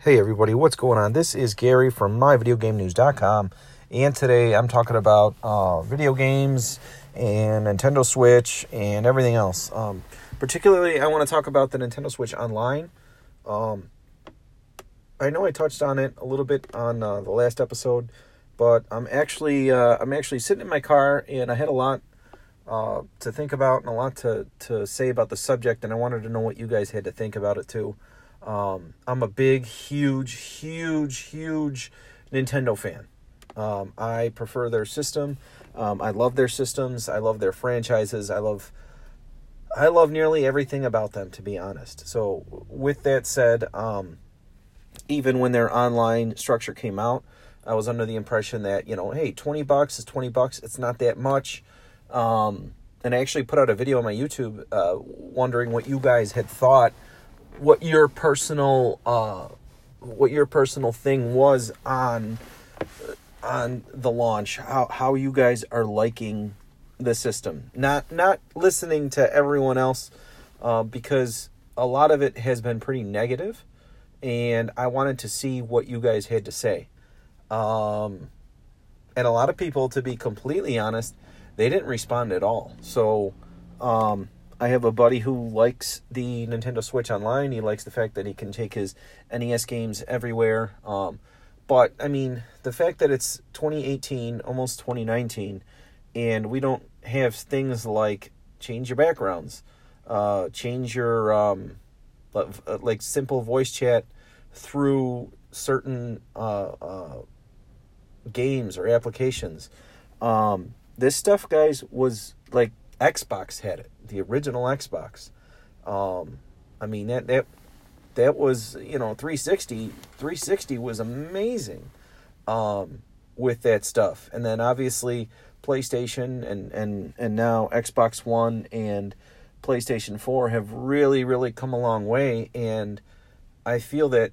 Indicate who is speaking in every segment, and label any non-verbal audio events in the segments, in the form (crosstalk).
Speaker 1: Hey everybody, what's going on? This is Gary from myvideogamenews.com, and today I'm talking about uh, video games and Nintendo Switch and everything else. Um, particularly, I want to talk about the Nintendo Switch Online. Um, I know I touched on it a little bit on uh, the last episode, but I'm actually uh, I'm actually sitting in my car and I had a lot uh, to think about and a lot to to say about the subject, and I wanted to know what you guys had to think about it too. Um, I'm a big, huge, huge, huge Nintendo fan. Um, I prefer their system. Um, I love their systems. I love their franchises. I love, I love nearly everything about them, to be honest. So, with that said, um, even when their online structure came out, I was under the impression that you know, hey, twenty bucks is twenty bucks. It's not that much. Um, and I actually put out a video on my YouTube, uh, wondering what you guys had thought what your personal uh, what your personal thing was on on the launch. How how you guys are liking the system. Not not listening to everyone else uh, because a lot of it has been pretty negative, and I wanted to see what you guys had to say. Um, and a lot of people, to be completely honest, they didn't respond at all. So um, I have a buddy who likes the Nintendo Switch Online. He likes the fact that he can take his NES games everywhere. Um, but I mean, the fact that it's 2018, almost 2019, and we don't have things like change your backgrounds, uh, change your um, like simple voice chat through certain uh, uh, games or applications. Um, this stuff, guys, was like Xbox had it, the original Xbox. Um, I mean that that that was you know 360 360 was amazing um, with that stuff, and then obviously PlayStation and and and now Xbox One and PlayStation 4 have really really come a long way, and I feel that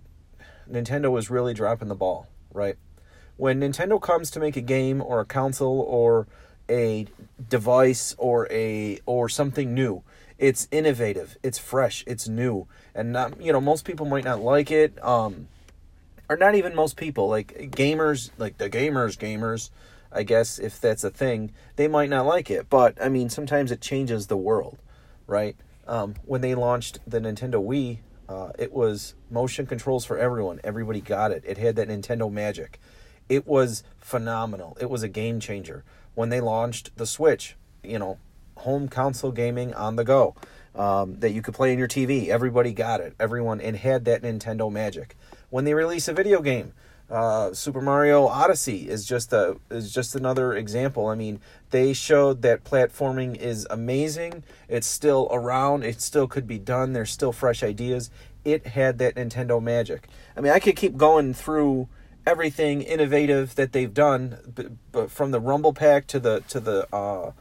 Speaker 1: Nintendo was really dropping the ball, right? When Nintendo comes to make a game or a console or a device or a or something new. It's innovative, it's fresh, it's new, and not you know most people might not like it, um, or not even most people like gamers, like the gamers, gamers. I guess if that's a thing, they might not like it, but I mean sometimes it changes the world, right? Um, when they launched the Nintendo Wii, uh, it was motion controls for everyone. Everybody got it. It had that Nintendo magic. It was phenomenal. It was a game changer when they launched the Switch, you know, home console gaming on the go um, that you could play in your TV. Everybody got it. Everyone and had that Nintendo magic. When they release a video game, uh, Super Mario Odyssey is just a is just another example. I mean, they showed that platforming is amazing. It's still around. It still could be done. There's still fresh ideas. It had that Nintendo magic. I mean, I could keep going through everything innovative that they've done, but, but from the rumble pack to the to the uh,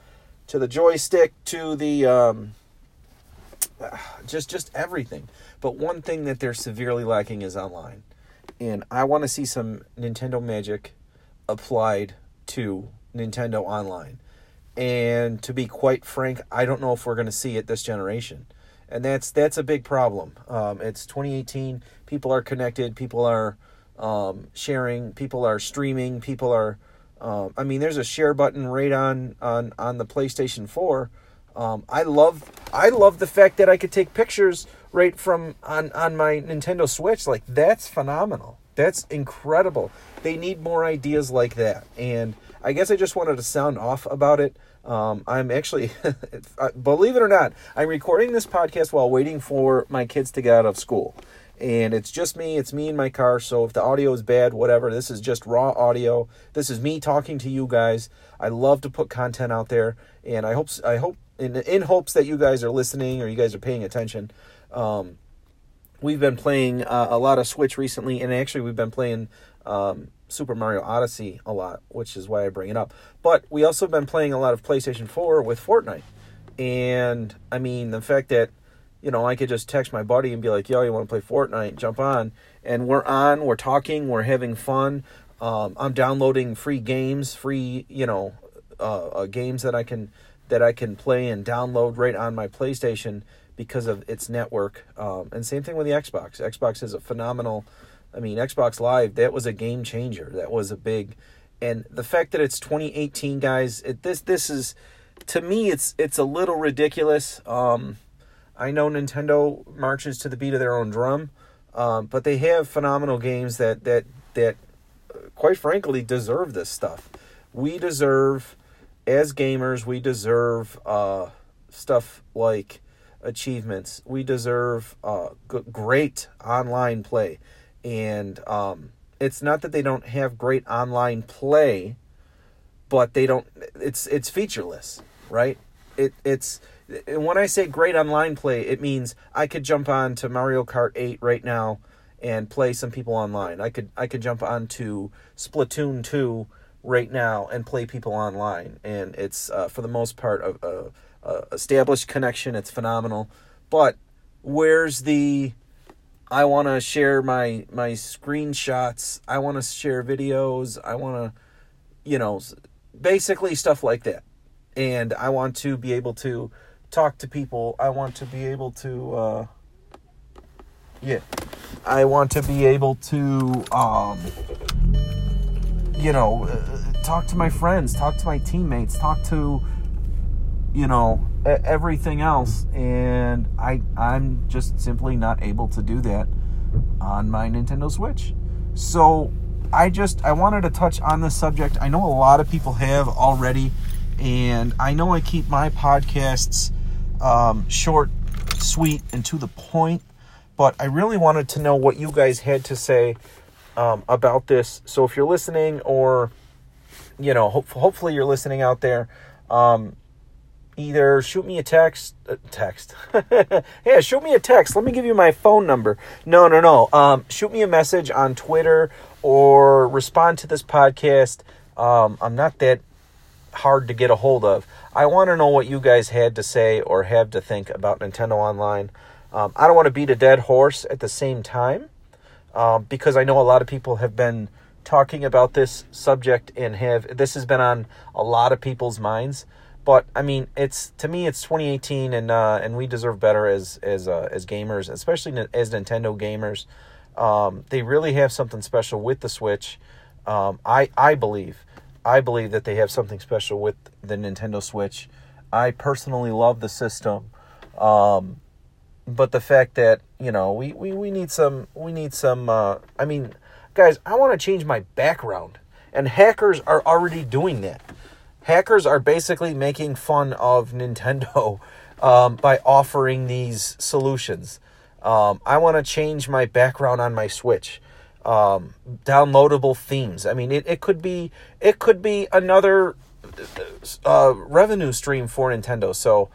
Speaker 1: to the joystick to the um, (sighs) just just everything. But one thing that they're severely lacking is online, and I want to see some Nintendo magic applied to Nintendo Online. And to be quite frank, I don't know if we're going to see it this generation, and that's that's a big problem. Um, it's 2018. People are connected. People are um, sharing. People are streaming. People are. Um, I mean, there's a share button right on on on the PlayStation Four. Um, I love I love the fact that I could take pictures right from on on my Nintendo Switch. Like that's phenomenal. That's incredible. They need more ideas like that. And I guess I just wanted to sound off about it. Um, I'm actually, (laughs) believe it or not, I'm recording this podcast while waiting for my kids to get out of school and it's just me it's me in my car so if the audio is bad whatever this is just raw audio. This is me talking to you guys. I love to put content out there and i hope i hope in in hopes that you guys are listening or you guys are paying attention. Um, we've been playing uh, a lot of switch recently and actually we've been playing um, super mario odyssey a lot which is why i bring it up. But we also have been playing a lot of playstation 4 with fortnite. And i mean the fact that you know, I could just text my buddy and be like, yo, you want to play Fortnite? Jump on. And we're on, we're talking, we're having fun. Um, I'm downloading free games, free, you know, uh, uh, games that I can that I can play and download right on my PlayStation because of its network. Um, and same thing with the Xbox. Xbox is a phenomenal I mean, Xbox Live, that was a game changer. That was a big and the fact that it's 2018 guys, it, this this is to me it's it's a little ridiculous. Um I know Nintendo marches to the beat of their own drum, um, but they have phenomenal games that that that quite frankly deserve this stuff. We deserve as gamers, we deserve uh, stuff like achievements. We deserve uh, g- great online play. And um, it's not that they don't have great online play, but they don't. It's it's featureless, right? It it's when I say great online play, it means I could jump on to Mario Kart 8 right now and play some people online. I could I could jump on to Splatoon 2 right now and play people online, and it's uh, for the most part a, a, a established connection. It's phenomenal, but where's the I want to share my my screenshots. I want to share videos. I want to, you know, basically stuff like that. And I want to be able to talk to people. I want to be able to, uh, yeah, I want to be able to, um, you know, uh, talk to my friends, talk to my teammates, talk to, you know, everything else. And I, I'm just simply not able to do that on my Nintendo Switch. So I just I wanted to touch on this subject. I know a lot of people have already, and I know I keep my podcasts um, short, sweet, and to the point. But I really wanted to know what you guys had to say um, about this. So if you're listening, or you know, hope, hopefully you're listening out there, um, either shoot me a text. Uh, text. (laughs) yeah, shoot me a text. Let me give you my phone number. No, no, no. Um, shoot me a message on Twitter or respond to this podcast. Um, I'm not that hard to get a hold of. I want to know what you guys had to say or have to think about Nintendo Online. Um, I don't want to beat a dead horse at the same time um, because I know a lot of people have been talking about this subject and have this has been on a lot of people's minds. But I mean, it's to me, it's 2018, and uh, and we deserve better as as uh, as gamers, especially as Nintendo gamers. Um, they really have something special with the Switch. Um, I I believe I believe that they have something special with the Nintendo Switch. I personally love the system. Um, but the fact that, you know, we, we, we need some, we need some, uh, I mean, guys, I want to change my background. And hackers are already doing that. Hackers are basically making fun of Nintendo (laughs) um, by offering these solutions. Um, I want to change my background on my Switch um, downloadable themes. I mean, it, it could be it could be another uh, revenue stream for Nintendo. So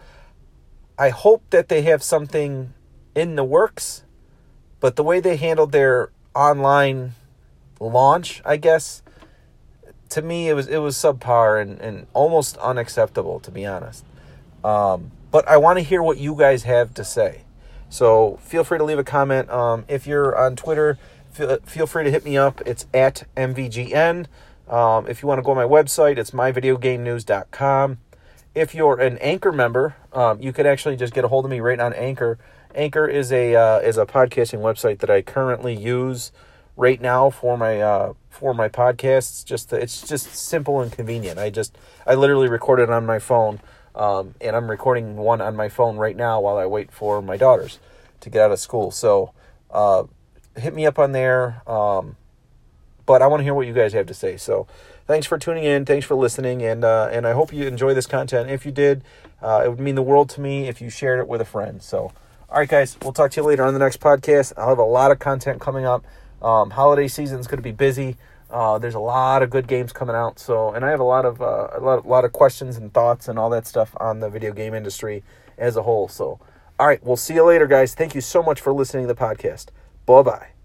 Speaker 1: I hope that they have something in the works. But the way they handled their online launch, I guess, to me it was it was subpar and, and almost unacceptable to be honest. Um, but I want to hear what you guys have to say. So feel free to leave a comment. Um, if you're on Twitter, feel, free to hit me up. It's at MVGN. Um, if you want to go on my website, it's myvideogamenews.com. If you're an Anchor member, um, you could actually just get a hold of me right on Anchor. Anchor is a uh, is a podcasting website that I currently use right now for my uh, for my podcasts. Just to, it's just simple and convenient. I just I literally record it on my phone, um, and I'm recording one on my phone right now while I wait for my daughters to get out of school. So uh, hit me up on there. Um, but I want to hear what you guys have to say. So thanks for tuning in. Thanks for listening. And, uh, and I hope you enjoy this content. If you did, uh, it would mean the world to me if you shared it with a friend. So, all right, guys, we'll talk to you later on the next podcast. I'll have a lot of content coming up. Um, holiday season is going to be busy. Uh, there's a lot of good games coming out. So, and I have a lot of uh, a lot, a lot of questions and thoughts and all that stuff on the video game industry as a whole. So, all right, we'll see you later, guys. Thank you so much for listening to the podcast. Bye bye.